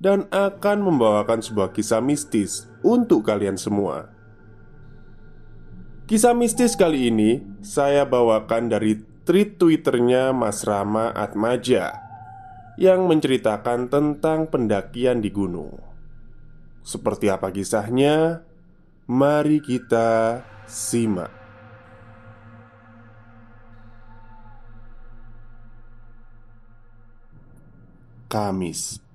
dan akan membawakan sebuah kisah mistis untuk kalian semua. Kisah mistis kali ini saya bawakan dari tweet Twitternya Mas Rama Atmaja yang menceritakan tentang pendakian di gunung. Seperti apa kisahnya? Mari kita simak. Kamis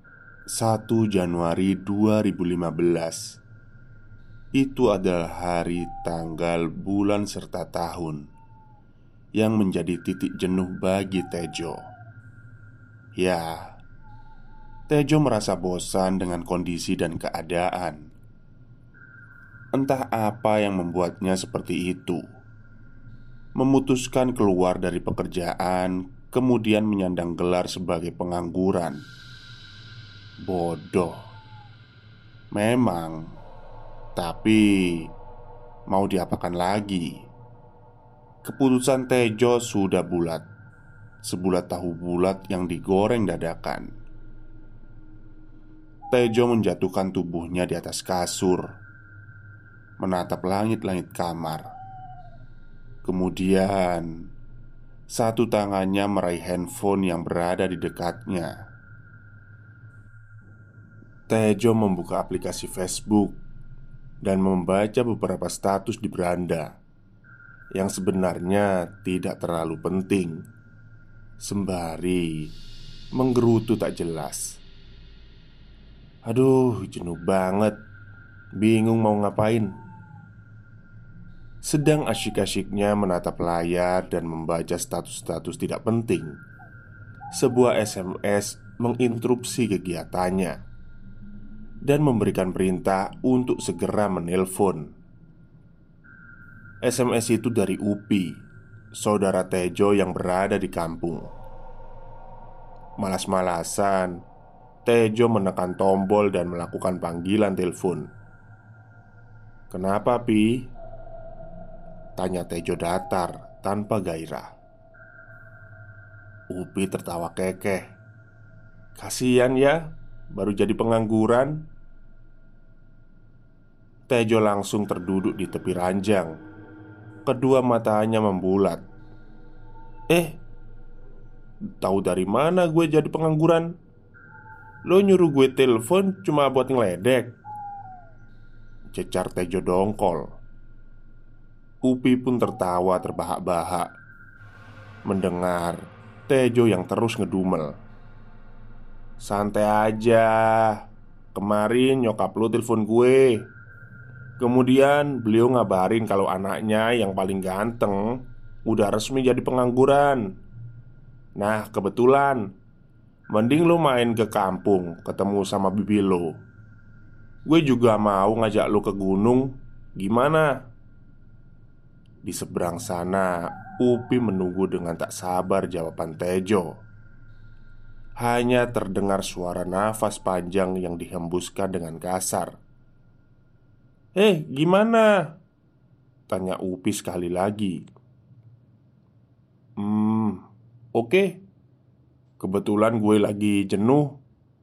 1 Januari 2015 Itu adalah hari, tanggal, bulan, serta tahun Yang menjadi titik jenuh bagi Tejo. Ya Tejo merasa bosan dengan kondisi dan keadaan. Entah apa yang membuatnya seperti itu. Memutuskan keluar dari pekerjaan Kemudian menyandang gelar sebagai pengangguran Bodoh. Memang. Tapi Mau diapakan lagi? Keputusan Tejo sudah bulat. Sebulat tahu bulat yang digoreng dadakan. Tejo menjatuhkan tubuhnya di atas kasur. Menatap langit-langit kamar. Kemudian Satu tangannya meraih handphone yang berada di dekatnya Tejo membuka aplikasi Facebook dan membaca beberapa status di beranda yang sebenarnya tidak terlalu penting, sembari menggerutu tak jelas. Aduh, jenuh banget, bingung mau ngapain. Sedang asyik-asyiknya menatap layar dan membaca status-status tidak penting. Sebuah SMS menginterupsi kegiatannya dan memberikan perintah untuk segera menelpon. SMS itu dari Upi, saudara Tejo yang berada di kampung. Malas-malasan, Tejo menekan tombol dan melakukan panggilan telepon. "Kenapa, Pi?" tanya Tejo datar tanpa gairah. Upi tertawa kekeh. "Kasihan ya, baru jadi pengangguran." Tejo langsung terduduk di tepi ranjang. Kedua matanya membulat. Eh, tahu dari mana gue jadi pengangguran? Lo nyuruh gue telepon cuma buat ngeledek. Cecar Tejo dongkol. Upi pun tertawa terbahak-bahak mendengar Tejo yang terus ngedumel. Santai aja. Kemarin nyokap lo telepon gue Kemudian beliau ngabarin kalau anaknya yang paling ganteng Udah resmi jadi pengangguran Nah kebetulan Mending lo main ke kampung Ketemu sama bibi lo Gue juga mau ngajak lo ke gunung Gimana? Di seberang sana Upi menunggu dengan tak sabar jawaban Tejo. Hanya terdengar suara nafas panjang yang dihembuskan dengan kasar. "Eh, gimana?" tanya Upi sekali lagi. "Hmm, oke. Kebetulan gue lagi jenuh,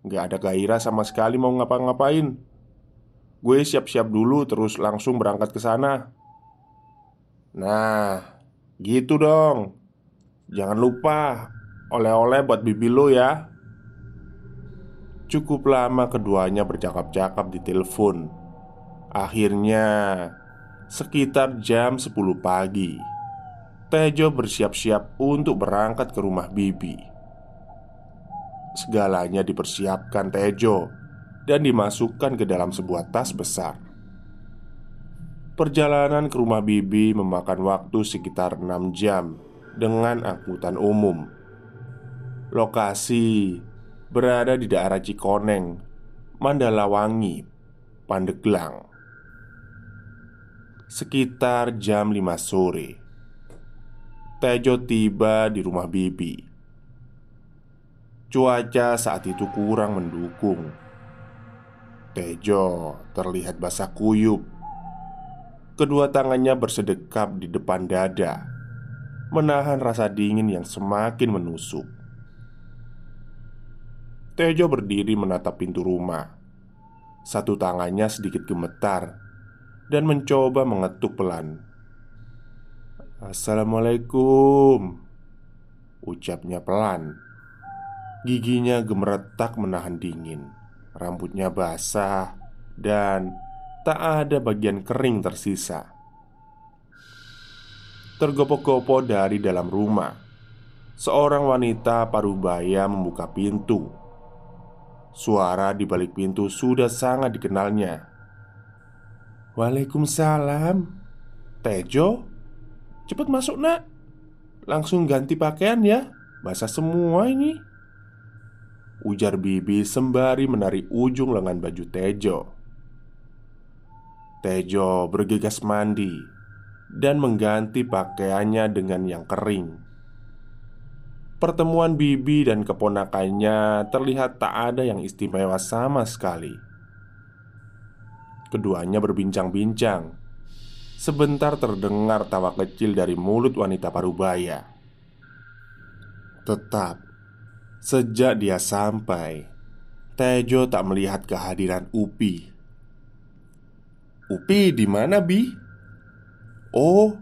gak ada gairah sama sekali mau ngapa-ngapain. Gue siap-siap dulu terus langsung berangkat ke sana." Nah, gitu dong. Jangan lupa oleh-oleh buat bibi lo ya. Cukup lama keduanya bercakap-cakap di telepon. Akhirnya, sekitar jam 10 pagi, Tejo bersiap-siap untuk berangkat ke rumah bibi. Segalanya dipersiapkan Tejo dan dimasukkan ke dalam sebuah tas besar. Perjalanan ke rumah bibi memakan waktu sekitar 6 jam dengan angkutan umum. Lokasi berada di daerah Cikoneng, Mandalawangi, Pandeglang. Sekitar jam 5 sore. Tejo tiba di rumah bibi. Cuaca saat itu kurang mendukung. Tejo terlihat basah kuyup. Kedua tangannya bersedekap di depan dada Menahan rasa dingin yang semakin menusuk. Tejo berdiri menatap pintu rumah. Satu tangannya sedikit gemetar Dan mencoba mengetuk pelan. Assalamualaikum Ucapnya pelan. Giginya gemeretak menahan dingin. Rambutnya basah Dan Tak ada bagian kering tersisa. Tergopoh-gopoh dari dalam rumah Seorang wanita parubaya membuka pintu. Suara di balik pintu sudah sangat dikenalnya Waalaikumsalam. Tejo? Cepet masuk nak. Langsung ganti pakaian ya. Basah semua ini. Ujar Bibi sembari menarik ujung lengan baju Tejo. Tejo bergegas mandi dan mengganti pakaiannya dengan yang kering. Pertemuan Bibi dan keponakannya terlihat tak ada yang istimewa sama sekali. Keduanya berbincang-bincang. Sebentar terdengar tawa kecil dari mulut wanita parubaya. Tetap, sejak dia sampai, Tejo tak melihat kehadiran Upi Upi di mana, Bi? Oh,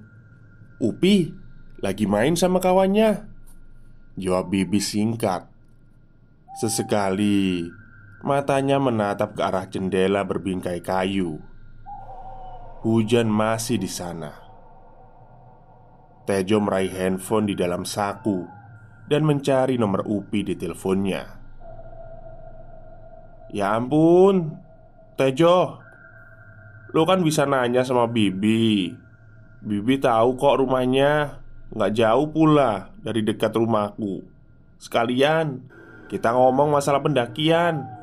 Upi lagi main sama kawannya. Jawab Bibi singkat. Sesekali matanya menatap ke arah jendela berbingkai kayu. Hujan masih di sana. Tejo meraih handphone di dalam saku dan mencari nomor Upi di teleponnya. Ya ampun, Tejo, Lo kan bisa nanya sama Bibi Bibi tahu kok rumahnya Nggak jauh pula dari dekat rumahku Sekalian Kita ngomong masalah pendakian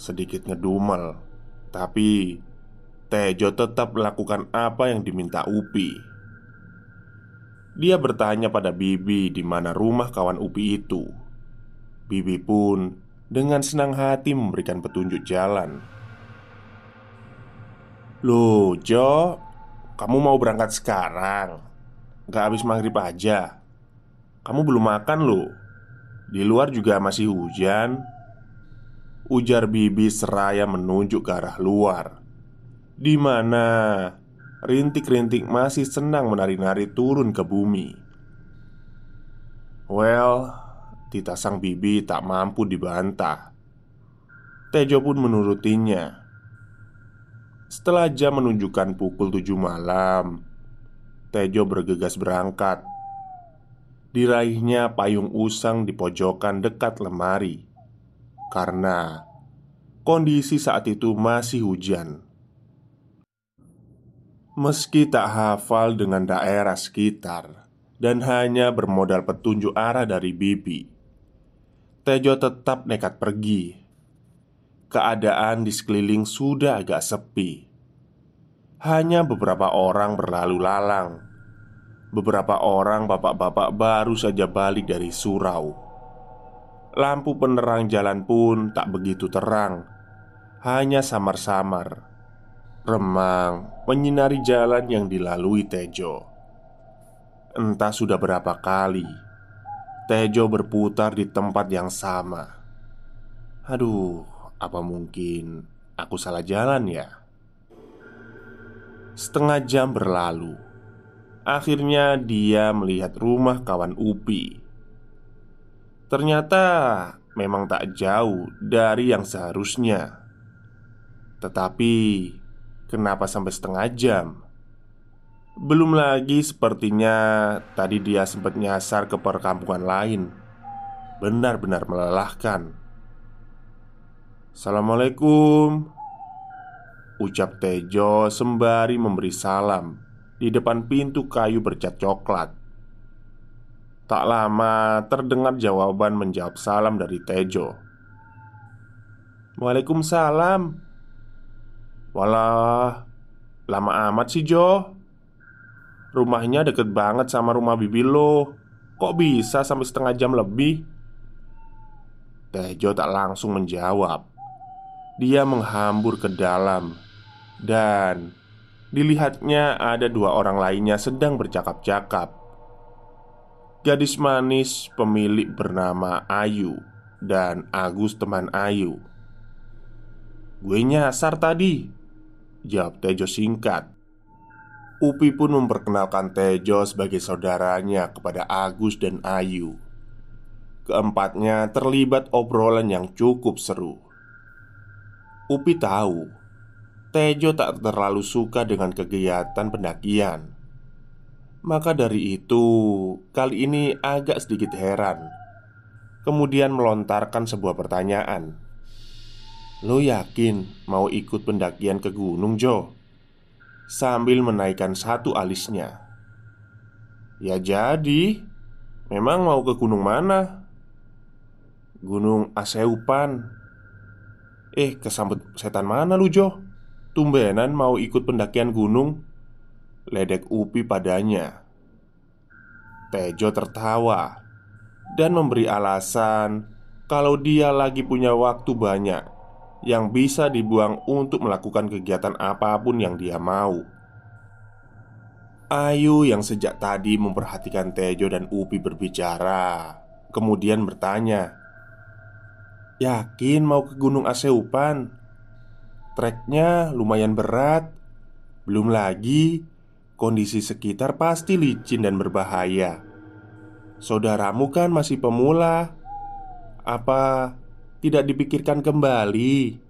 Sedikit ngedumel. Tapi Tejo tetap melakukan apa yang diminta Upi. Dia bertanya pada Bibi di mana rumah kawan Upi itu. Bibi pun dengan senang hati memberikan petunjuk jalan. Loh, Jo Kamu mau berangkat sekarang? Gak habis maghrib aja. Kamu belum makan loh. Di luar juga masih hujan Ujar Bibi seraya menunjuk ke arah luar di mana rintik-rintik masih senang menari-nari turun ke bumi. Well, tita sang bibi tak mampu dibantah. Tejo pun menurutinya. Setelah jam menunjukkan pukul tujuh malam Tejo bergegas berangkat Diraihnya payung usang di pojokan dekat lemari Karena Kondisi saat itu masih hujan Meski tak hafal dengan daerah sekitar Dan hanya bermodal petunjuk arah dari bibi Tejo tetap nekat pergi keadaan di sekeliling sudah agak sepi. Hanya beberapa orang berlalu lalang. beberapa orang bapak-bapak baru saja balik dari surau. Lampu penerang jalan pun tak begitu terang, hanya samar-samar. Remang menyinari jalan yang dilalui Tejo. Entah sudah berapa kali Tejo berputar di tempat yang sama. Aduh, apa mungkin aku salah jalan ya? Setengah jam berlalu. Akhirnya dia melihat rumah kawan Upi. Ternyata memang tak jauh dari yang seharusnya. Tetapi kenapa sampai setengah jam? Belum lagi sepertinya tadi dia sempat nyasar ke perkampungan lain Benar-benar melelahkan Assalamualaikum Ucap Tejo sembari memberi salam Di depan pintu kayu bercat coklat Tak lama terdengar jawaban menjawab salam dari Tejo. Waalaikumsalam. Walah Lama amat sih Jo. Rumahnya deket banget sama rumah bibi lo. Kok bisa sampai setengah jam lebih? Tejo tak langsung menjawab. Dia menghambur ke dalam Dan Dilihatnya ada dua orang lainnya sedang bercakap-cakap Gadis manis pemilik bernama Ayu Dan Agus teman Ayu Gue nyasar tadi Jawab Tejo singkat Upi pun memperkenalkan Tejo sebagai saudaranya kepada Agus dan Ayu. Keempatnya terlibat obrolan yang cukup seru. Upi tahu Tejo tak terlalu suka dengan kegiatan pendakian. Maka dari itu, kali ini agak sedikit heran. Kemudian melontarkan sebuah pertanyaan. "Lo yakin mau ikut pendakian ke gunung, Jo?" sambil menaikkan satu alisnya. "Ya, jadi memang mau ke gunung mana?" "Gunung Aseupan." "Eh, kesambet setan mana lu, Jo? Tumbenan mau ikut pendakian gunung?" Ledek Upi padanya. Tejo tertawa dan memberi alasan kalau dia lagi punya waktu banyak yang bisa dibuang untuk melakukan kegiatan apa pun yang dia mau. Ayu yang sejak tadi memperhatikan Tejo dan Upi berbicara, kemudian bertanya, "Yakin mau ke Gunung Aseupan? Treknya lumayan berat, belum lagi kondisi sekitar pasti licin dan berbahaya. Saudaramu kan masih pemula, apa tidak dipikirkan kembali.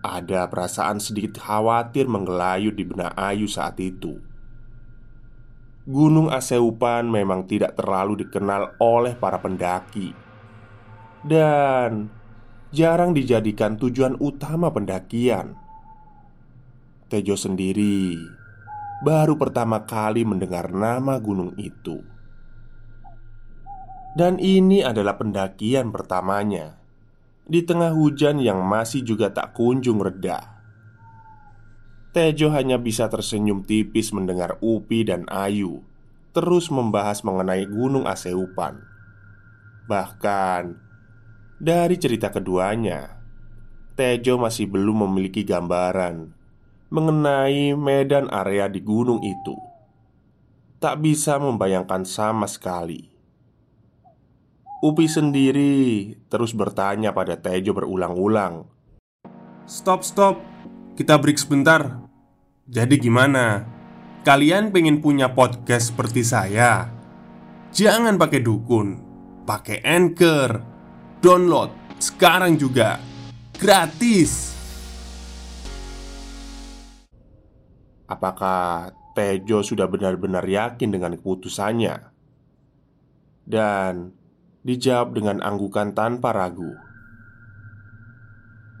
Ada perasaan sedikit khawatir menggelayut di benak Ayu saat itu. Gunung Aseupan memang tidak terlalu dikenal oleh para pendaki, dan jarang dijadikan tujuan utama pendakian. Tejo sendiri. Baru pertama kali mendengar nama gunung itu. Dan ini adalah pendakian pertamanya. Di tengah hujan yang masih juga tak kunjung reda. Tejo hanya bisa tersenyum tipis mendengar Upi dan Ayu Terus membahas mengenai Gunung Aseupan. Bahkan Dari cerita keduanya Tejo masih belum memiliki gambaran Mengenai medan area di gunung itu. Tak bisa membayangkan sama sekali. Upi sendiri terus bertanya pada Tejo berulang-ulang. Stop, stop. Kita break sebentar. Jadi gimana? Kalian pengen punya podcast seperti saya? Jangan pakai dukun. Pakai Anchor. Download sekarang juga. Gratis Apakah Tejo sudah benar-benar yakin dengan keputusannya? Dan Dijawab dengan anggukan tanpa ragu.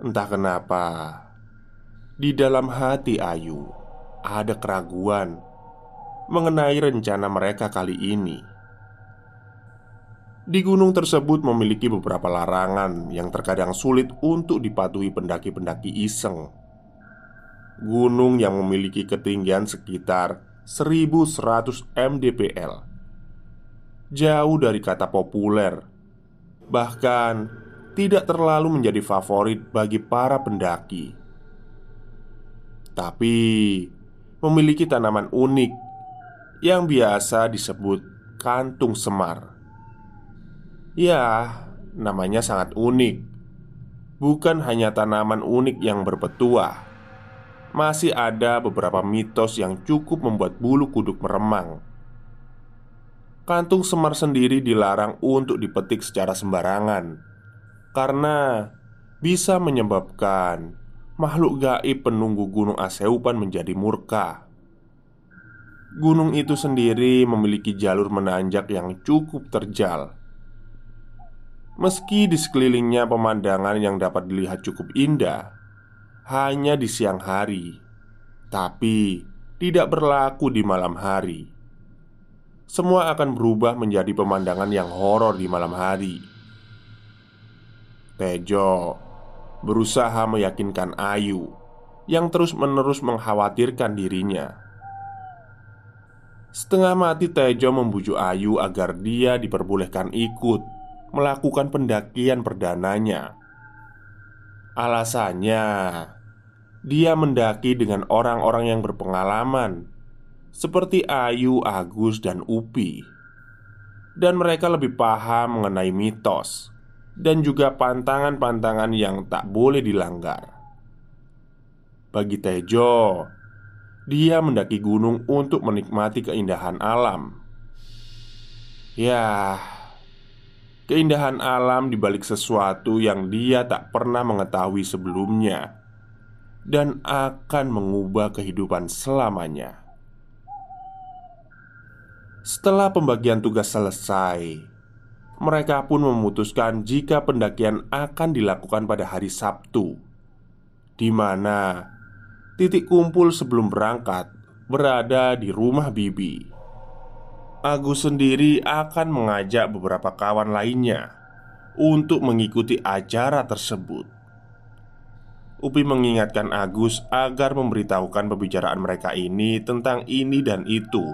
Entah kenapa Di dalam hati Ayu Ada keraguan Mengenai rencana mereka kali ini. Di gunung tersebut memiliki beberapa larangan Yang terkadang sulit untuk dipatuhi pendaki-pendaki iseng Gunung yang memiliki ketinggian sekitar 1100 mdpl Jauh dari kata populer. Bahkan tidak terlalu menjadi favorit bagi para pendaki. Tapi memiliki tanaman unik Yang biasa disebut kantung semar. Ya, namanya sangat unik. Bukan hanya tanaman unik yang berpetuah Masih ada beberapa mitos yang cukup membuat bulu kuduk meremang. Kantung semar sendiri dilarang untuk dipetik secara sembarangan Karena bisa menyebabkan makhluk gaib penunggu Gunung Aseupan menjadi murka. Gunung itu sendiri memiliki jalur menanjak yang cukup terjal. Meski di sekelilingnya pemandangan yang dapat dilihat cukup indah Hanya di siang hari Tapi tidak berlaku di malam hari. Semua akan berubah menjadi pemandangan yang horor di malam hari. Tejo berusaha meyakinkan Ayu Yang terus-menerus mengkhawatirkan dirinya. Setengah mati Tejo membujuk Ayu agar dia diperbolehkan ikut melakukan pendakian perdananya. Alasannya, dia mendaki dengan orang-orang yang berpengalaman seperti Ayu, Agus, dan Upi, dan mereka lebih paham mengenai mitos dan juga pantangan-pantangan yang tak boleh dilanggar. Bagi Tejo, dia mendaki gunung untuk menikmati keindahan alam. Ya, Keindahan alam di balik sesuatu yang dia tak pernah mengetahui sebelumnya Dan akan mengubah kehidupan selamanya Setelah pembagian tugas selesai Mereka pun memutuskan jika pendakian akan dilakukan pada hari Sabtu di mana titik kumpul sebelum berangkat berada di rumah Bibi. Agus sendiri akan mengajak beberapa kawan lainnya untuk mengikuti acara tersebut. Upi mengingatkan Agus agar memberitahukan pembicaraan mereka ini tentang ini dan itu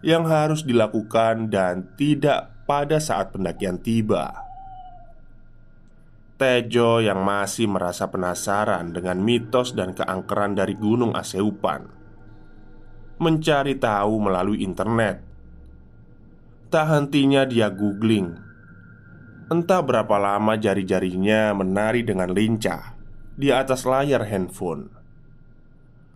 yang harus dilakukan dan tidak pada saat pendakian tiba. Tejo yang masih merasa penasaran dengan mitos dan keangkeran dari Gunung Aseupan mencari tahu melalui internet. Tak hentinya dia googling. Entah berapa lama jari-jarinya menari dengan lincah Di atas layar handphone.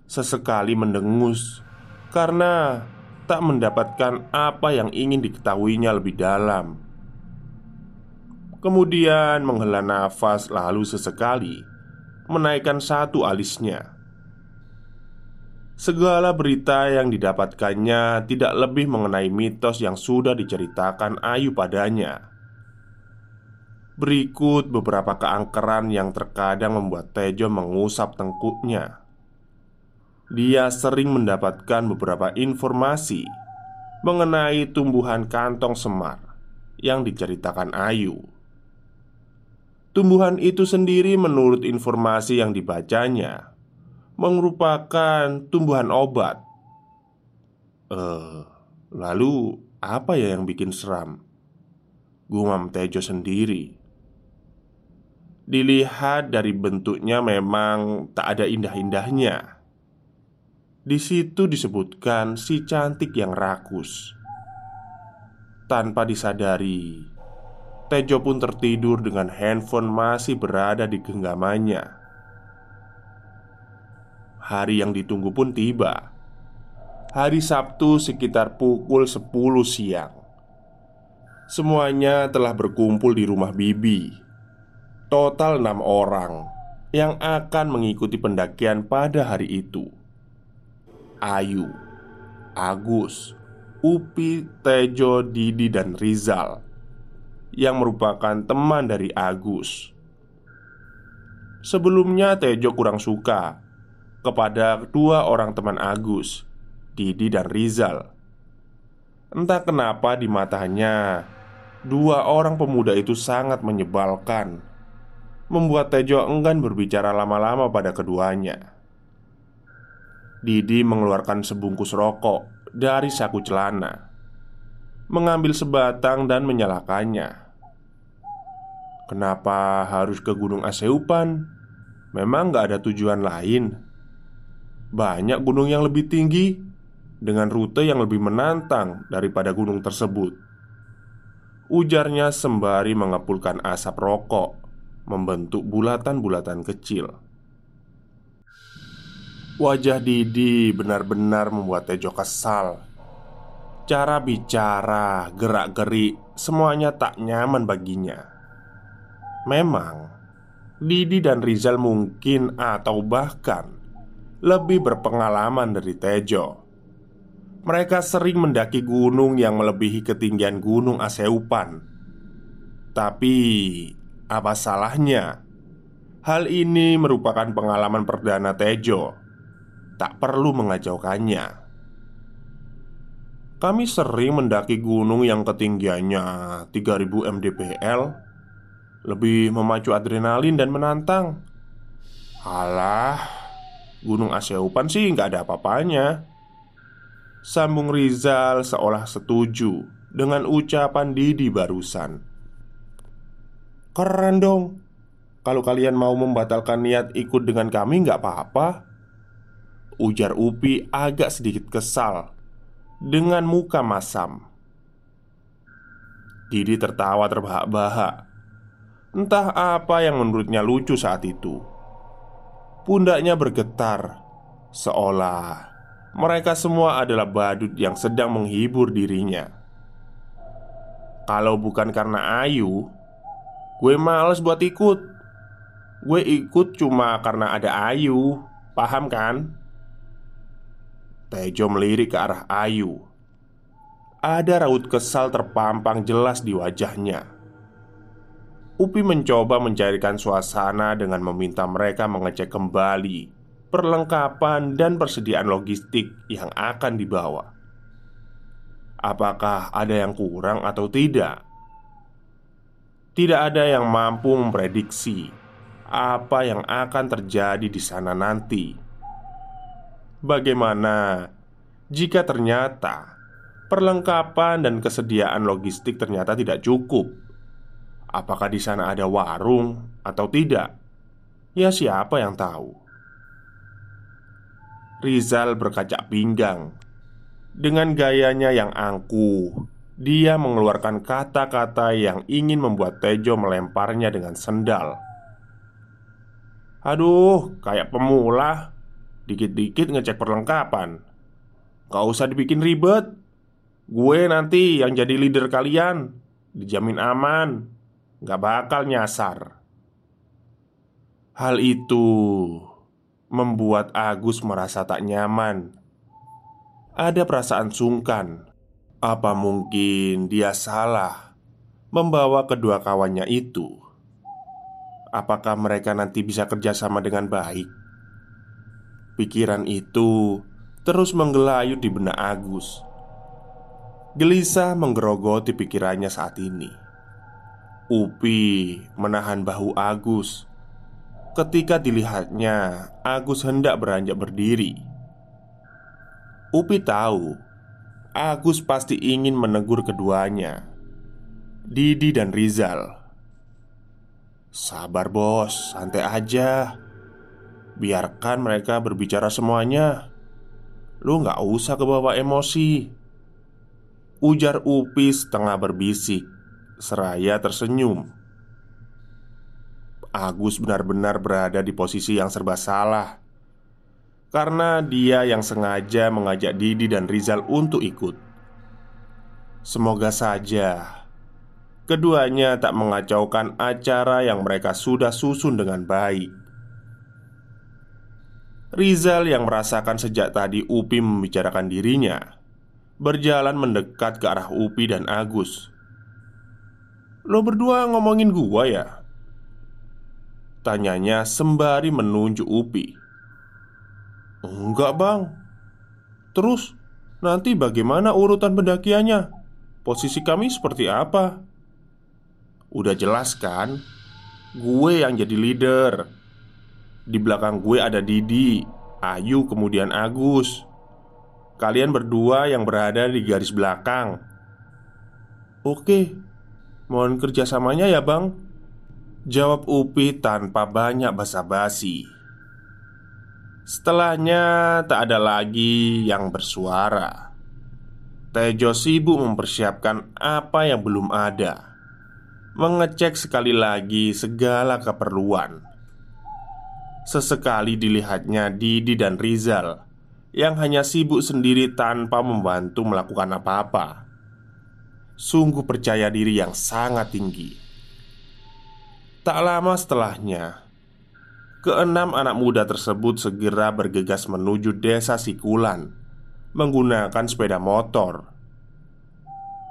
Sesekali mendengus Karena tak mendapatkan apa yang ingin diketahuinya lebih dalam. Kemudian menghela nafas lalu sesekali Menaikkan satu alisnya. Segala berita yang didapatkannya tidak lebih mengenai mitos yang sudah diceritakan Ayu padanya. Berikut beberapa keangkeran yang terkadang membuat Tejo mengusap tengkuknya. Dia sering mendapatkan beberapa informasi mengenai tumbuhan kantong semar yang diceritakan Ayu. Tumbuhan itu sendiri, menurut informasi yang dibacanya, merupakan tumbuhan obat. Eh, lalu apa ya yang bikin seram? Gumam Tejo sendiri. Dilihat dari bentuknya memang tak ada indah-indahnya. Di situ disebutkan si cantik yang rakus. Tanpa disadari, Tejo pun tertidur dengan handphone masih berada di genggamannya. Hari yang ditunggu pun tiba Hari Sabtu sekitar pukul 10 siang Semuanya telah berkumpul di rumah Bibi Total enam orang Yang akan mengikuti pendakian pada hari itu. Ayu Agus Upi, Tejo, Didi, dan Rizal Yang merupakan teman dari Agus. Sebelumnya Tejo kurang suka kepada dua orang teman Agus, Didi dan Rizal. Entah kenapa di matanya, dua orang pemuda itu sangat menyebalkan, membuat Tejo enggan berbicara lama-lama pada keduanya. Didi mengeluarkan sebungkus rokok dari saku celana Mengambil sebatang dan menyalakannya Kenapa harus ke Gunung Aseupan? Memang gak ada tujuan lain Banyak gunung yang lebih tinggi Dengan rute yang lebih menantang daripada gunung tersebut Ujarnya sembari mengepulkan asap rokok Membentuk bulatan-bulatan kecil. Wajah Didi benar-benar membuat Tejo kesal. Cara bicara, gerak-gerik, semuanya tak nyaman baginya. Memang Didi dan Rizal mungkin atau bahkan Lebih berpengalaman dari Tejo. Mereka sering mendaki gunung yang melebihi ketinggian gunung Aseupan. Tapi apa salahnya? Hal ini merupakan pengalaman perdana Tejo Tak perlu mengacaukannya Kami sering mendaki gunung yang ketinggiannya 3000 mdpl lebih memacu adrenalin dan menantang. Alah, Gunung Aseupan sih nggak ada apa-apanya. Sambung Rizal seolah setuju dengan ucapan Didi barusan. Keren dong. Kalau kalian mau membatalkan niat ikut dengan kami nggak apa-apa. Ujar Upi agak sedikit kesal dengan muka masam. Didi tertawa terbahak-bahak Entah apa yang menurutnya lucu saat itu. Pundaknya bergetar, seolah mereka semua adalah badut yang sedang menghibur dirinya. Kalau bukan karena Ayu, gue males buat ikut. Gue ikut cuma karena ada Ayu, paham kan? Tejo melirik ke arah Ayu. Ada raut kesal terpampang jelas di wajahnya. Upi mencoba mencairkan suasana dengan meminta mereka mengecek kembali perlengkapan dan persediaan logistik yang akan dibawa. Apakah ada yang kurang atau tidak? Tidak ada yang mampu memprediksi apa yang akan terjadi di sana nanti. Bagaimana jika ternyata perlengkapan dan kesediaan logistik ternyata tidak cukup? Apakah di sana ada warung atau tidak? Ya, siapa yang tahu? Rizal berkaca pinggang dengan gayanya yang angkuh. Dia mengeluarkan kata-kata yang ingin membuat Tejo melemparnya dengan sendal. Aduh, kayak pemula Dikit-dikit ngecek perlengkapan Gak usah dibikin ribet Gue nanti yang jadi leader kalian Dijamin aman Gak bakal nyasar Hal itu membuat Agus merasa tak nyaman. Ada perasaan sungkan. Apa mungkin dia salah membawa kedua kawannya itu? Apakah mereka nanti bisa kerjasama dengan baik? Pikiran itu terus menggelayut di benak Agus. Gelisah menggerogoti pikirannya saat ini. Upi menahan bahu Agus Ketika dilihatnya, Agus hendak beranjak berdiri. Upi tahu Agus pasti ingin menegur keduanya, Didi dan Rizal. Sabar, bos, santai aja. Biarkan mereka berbicara semuanya. Lu nggak usah kebawa emosi. Ujar Upi setengah berbisik seraya tersenyum. Agus benar-benar berada di posisi yang serba salah karena dia yang sengaja mengajak Didi dan Rizal untuk ikut. Semoga saja keduanya tak mengacaukan acara yang mereka sudah susun dengan baik. Rizal yang merasakan sejak tadi Upi membicarakan dirinya berjalan mendekat ke arah Upi dan Agus Lo berdua ngomongin gua ya? Tanyanya sembari menunjuk Upi Enggak bang Terus nanti bagaimana urutan pendakiannya? Posisi kami seperti apa? Udah jelas kan? Gue yang jadi leader Di belakang gue ada Didi, Ayu kemudian Agus Kalian berdua yang berada di garis belakang Oke Mohon kerjasamanya ya bang Jawab Upi tanpa banyak basa-basi Setelahnya tak ada lagi yang bersuara. Tejo sibuk mempersiapkan apa yang belum ada. Mengecek sekali lagi segala keperluan. Sesekali dilihatnya Didi dan Rizal Yang hanya sibuk sendiri tanpa membantu melakukan apa-apa. Sungguh percaya diri yang sangat tinggi. Tak lama setelahnya Keenam anak muda tersebut segera bergegas menuju desa Sikulan Menggunakan sepeda motor.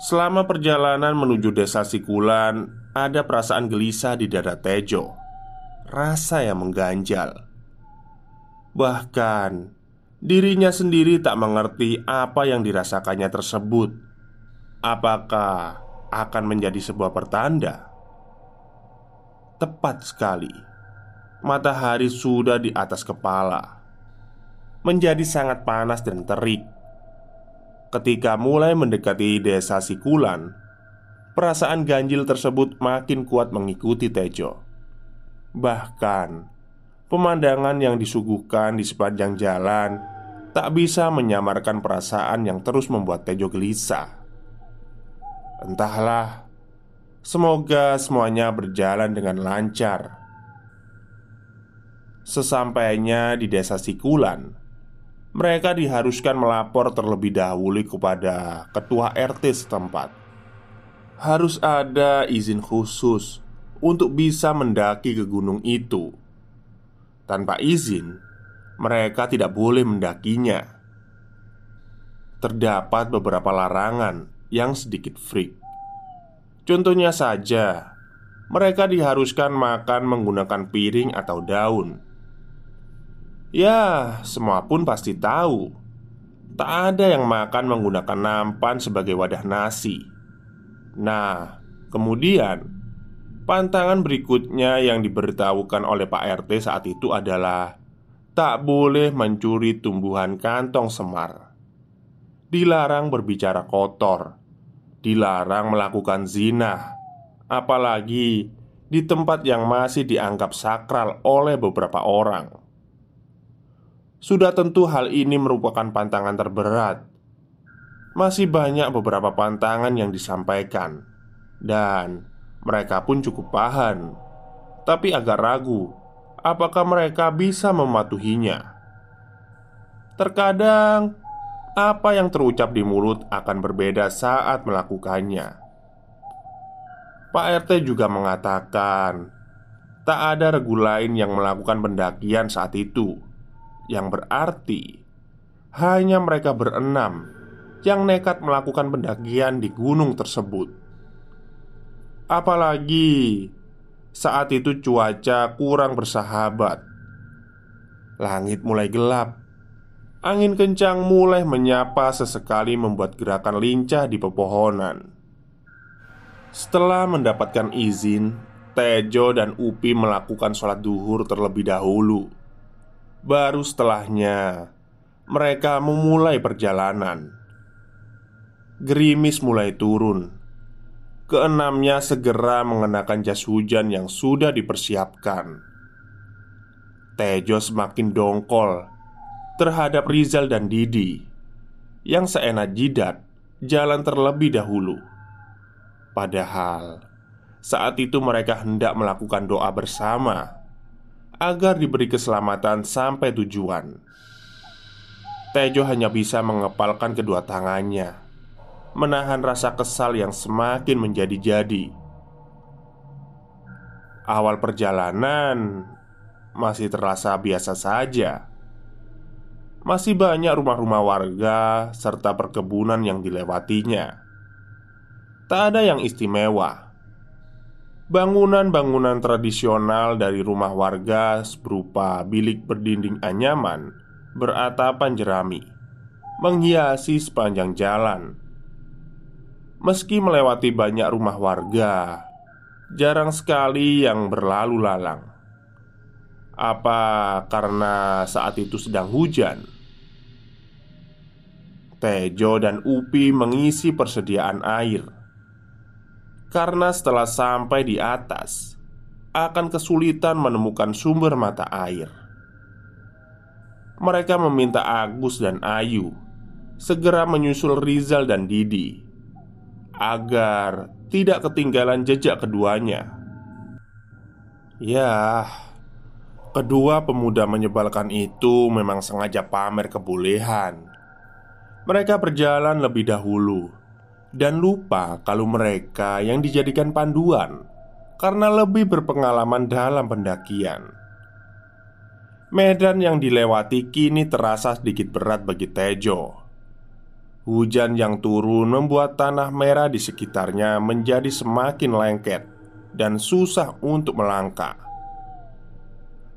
Selama perjalanan menuju desa Sikulan Ada perasaan gelisah di dada Tejo. Rasa yang mengganjal. Bahkan Dirinya sendiri tak mengerti apa yang dirasakannya tersebut. Apakah akan menjadi sebuah pertanda? Tepat sekali Matahari sudah di atas kepala Menjadi sangat panas dan terik. Ketika mulai mendekati desa Sikulan Perasaan ganjil tersebut makin kuat mengikuti Tejo. Bahkan Pemandangan yang disuguhkan di sepanjang jalan Tak bisa menyamarkan perasaan yang terus membuat Tejo gelisah. Entahlah Semoga semuanya berjalan dengan lancar. Sesampainya di desa Sikulan, mereka diharuskan melapor terlebih dahulu kepada ketua RT setempat. Harus ada izin khusus untuk bisa mendaki ke gunung itu. Tanpa izin, mereka tidak boleh mendakinya. Terdapat beberapa larangan yang sedikit freak Contohnya saja, mereka diharuskan makan menggunakan piring atau daun. Ya, semua pun pasti tahu. Tak ada yang makan menggunakan nampan sebagai wadah nasi. Nah, kemudian pantangan berikutnya yang diberitahukan oleh Pak RT saat itu adalah tak boleh mencuri tumbuhan kantong semar. Dilarang berbicara kotor dilarang melakukan zina, apalagi di tempat yang masih dianggap sakral oleh beberapa orang. Sudah tentu hal ini merupakan pantangan terberat. Masih banyak beberapa pantangan yang disampaikan, dan mereka pun cukup paham, tapi agak ragu apakah mereka bisa mematuhinya. Terkadang apa yang terucap di mulut akan berbeda saat melakukannya. Pak RT juga mengatakan, tak ada regu lain yang melakukan pendakian saat itu, yang berarti hanya mereka berenam yang nekat melakukan pendakian di gunung tersebut. Apalagi saat itu cuaca kurang bersahabat, langit mulai gelap. Angin kencang mulai menyapa sesekali membuat gerakan lincah di pepohonan. Setelah mendapatkan izin Tejo dan Upi melakukan sholat duhur terlebih dahulu Baru setelahnya Mereka memulai perjalanan. Gerimis mulai turun. Keenamnya segera mengenakan jas hujan yang sudah dipersiapkan. Tejo semakin dongkol terhadap Rizal dan Didi yang seenak jidat jalan terlebih dahulu. Padahal saat itu mereka hendak melakukan doa bersama agar diberi keselamatan sampai tujuan. Tejo hanya bisa mengepalkan kedua tangannya, menahan rasa kesal yang semakin menjadi-jadi. Awal perjalanan masih terasa biasa saja masih banyak rumah-rumah warga serta perkebunan yang dilewatinya. Tak ada yang istimewa. Bangunan-bangunan tradisional dari rumah warga berupa bilik berdinding anyaman beratapan jerami menghiasi sepanjang jalan. Meski melewati banyak rumah warga, jarang sekali yang berlalu lalang. Apa karena saat itu sedang hujan? Tejo dan Upi mengisi persediaan air karena setelah sampai di atas akan kesulitan menemukan sumber mata air. Mereka meminta Agus dan Ayu segera menyusul Rizal dan Didi agar tidak ketinggalan jejak keduanya. Ya, kedua pemuda menyebalkan itu memang sengaja pamer kebolehan. Mereka berjalan lebih dahulu dan lupa kalau mereka yang dijadikan panduan karena lebih berpengalaman dalam pendakian. Medan yang dilewati kini terasa sedikit berat bagi Tejo. Hujan yang turun membuat tanah merah di sekitarnya menjadi semakin lengket dan susah untuk melangkah.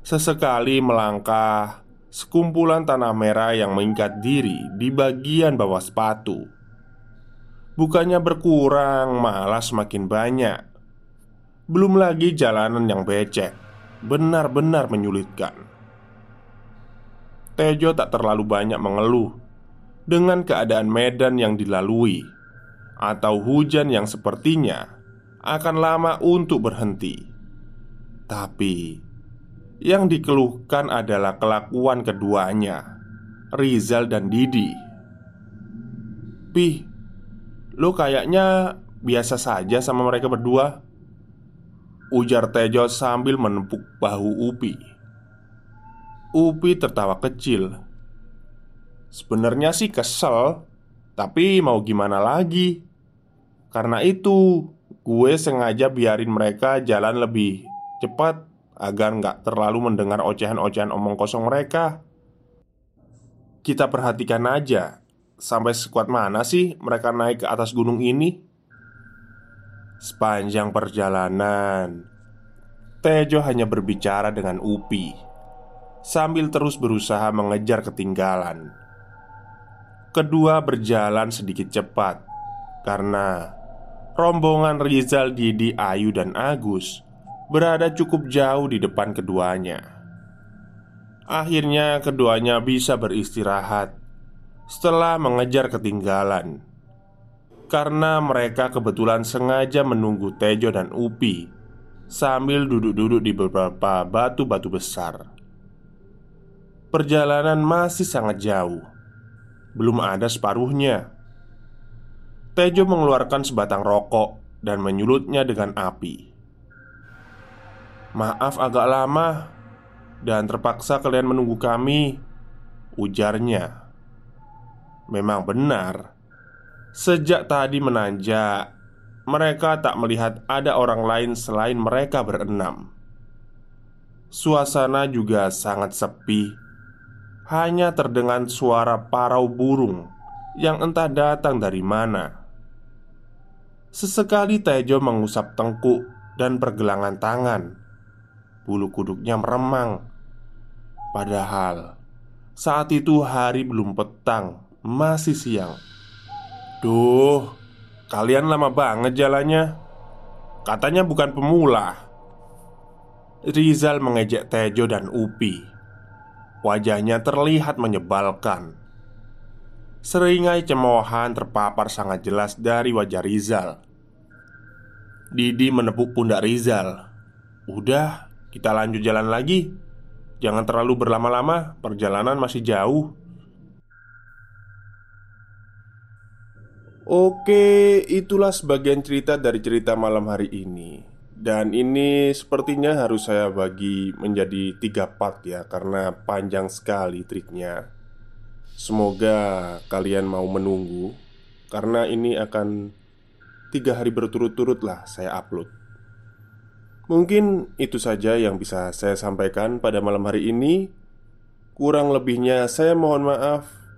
Sesekali melangkah, sekumpulan tanah merah yang mengikat diri di bagian bawah sepatu Bukannya berkurang, malah semakin banyak. Belum lagi jalanan yang becek, benar-benar menyulitkan. Tejo tak terlalu banyak mengeluh dengan keadaan medan yang dilalui atau hujan yang sepertinya akan lama untuk berhenti. Tapi yang dikeluhkan adalah kelakuan keduanya, Rizal dan Didi. Pih, Lo kayaknya biasa saja sama mereka berdua. Ujar Tejo sambil menepuk bahu Upi. Upi tertawa kecil. Sebenarnya sih kesel Tapi mau gimana lagi? Karena itu Gue sengaja biarin mereka jalan lebih cepat Agar nggak terlalu mendengar ocehan-ocehan omong kosong mereka. Kita perhatikan aja Sampai sekuat mana sih mereka naik ke atas gunung ini? Sepanjang perjalanan Tejo hanya berbicara dengan Upi Sambil terus berusaha mengejar ketinggalan. Kedua berjalan sedikit cepat Karena Rombongan Rizal, Didi, Ayu, dan Agus Berada cukup jauh di depan keduanya. Akhirnya keduanya bisa beristirahat setelah mengejar ketinggalan karena mereka kebetulan sengaja menunggu Tejo dan Upi sambil duduk-duduk di beberapa batu-batu besar. Perjalanan masih sangat jauh, belum ada separuhnya. Tejo mengeluarkan sebatang rokok dan menyulutnya dengan api. "Maaf, agak lama dan terpaksa kalian menunggu kami," ujarnya. Memang benar, sejak tadi menanjak, mereka tak melihat ada orang lain selain mereka berenam. Suasana juga sangat sepi, hanya terdengar suara parau burung yang entah datang dari mana. Sesekali Tejo mengusap tengkuk dan pergelangan tangan. Bulu kuduknya meremang. Padahal saat itu hari belum petang masih siang. Duh, kalian lama banget jalannya. Katanya bukan pemula. Rizal mengejek Tejo dan Upi. Wajahnya terlihat menyebalkan. Seringai cemoohan terpapar sangat jelas dari wajah Rizal. Didi menepuk pundak Rizal. Udah, kita lanjut jalan lagi. Jangan terlalu berlama-lama, perjalanan masih jauh Oke, itulah sebagian cerita dari cerita malam hari ini. Dan ini sepertinya harus saya bagi menjadi tiga part ya Karena panjang sekali triknya. Semoga kalian mau menunggu Karena ini akan tiga hari berturut-turut lah saya upload. Mungkin itu saja yang bisa saya sampaikan pada malam hari ini. Kurang lebihnya saya mohon maaf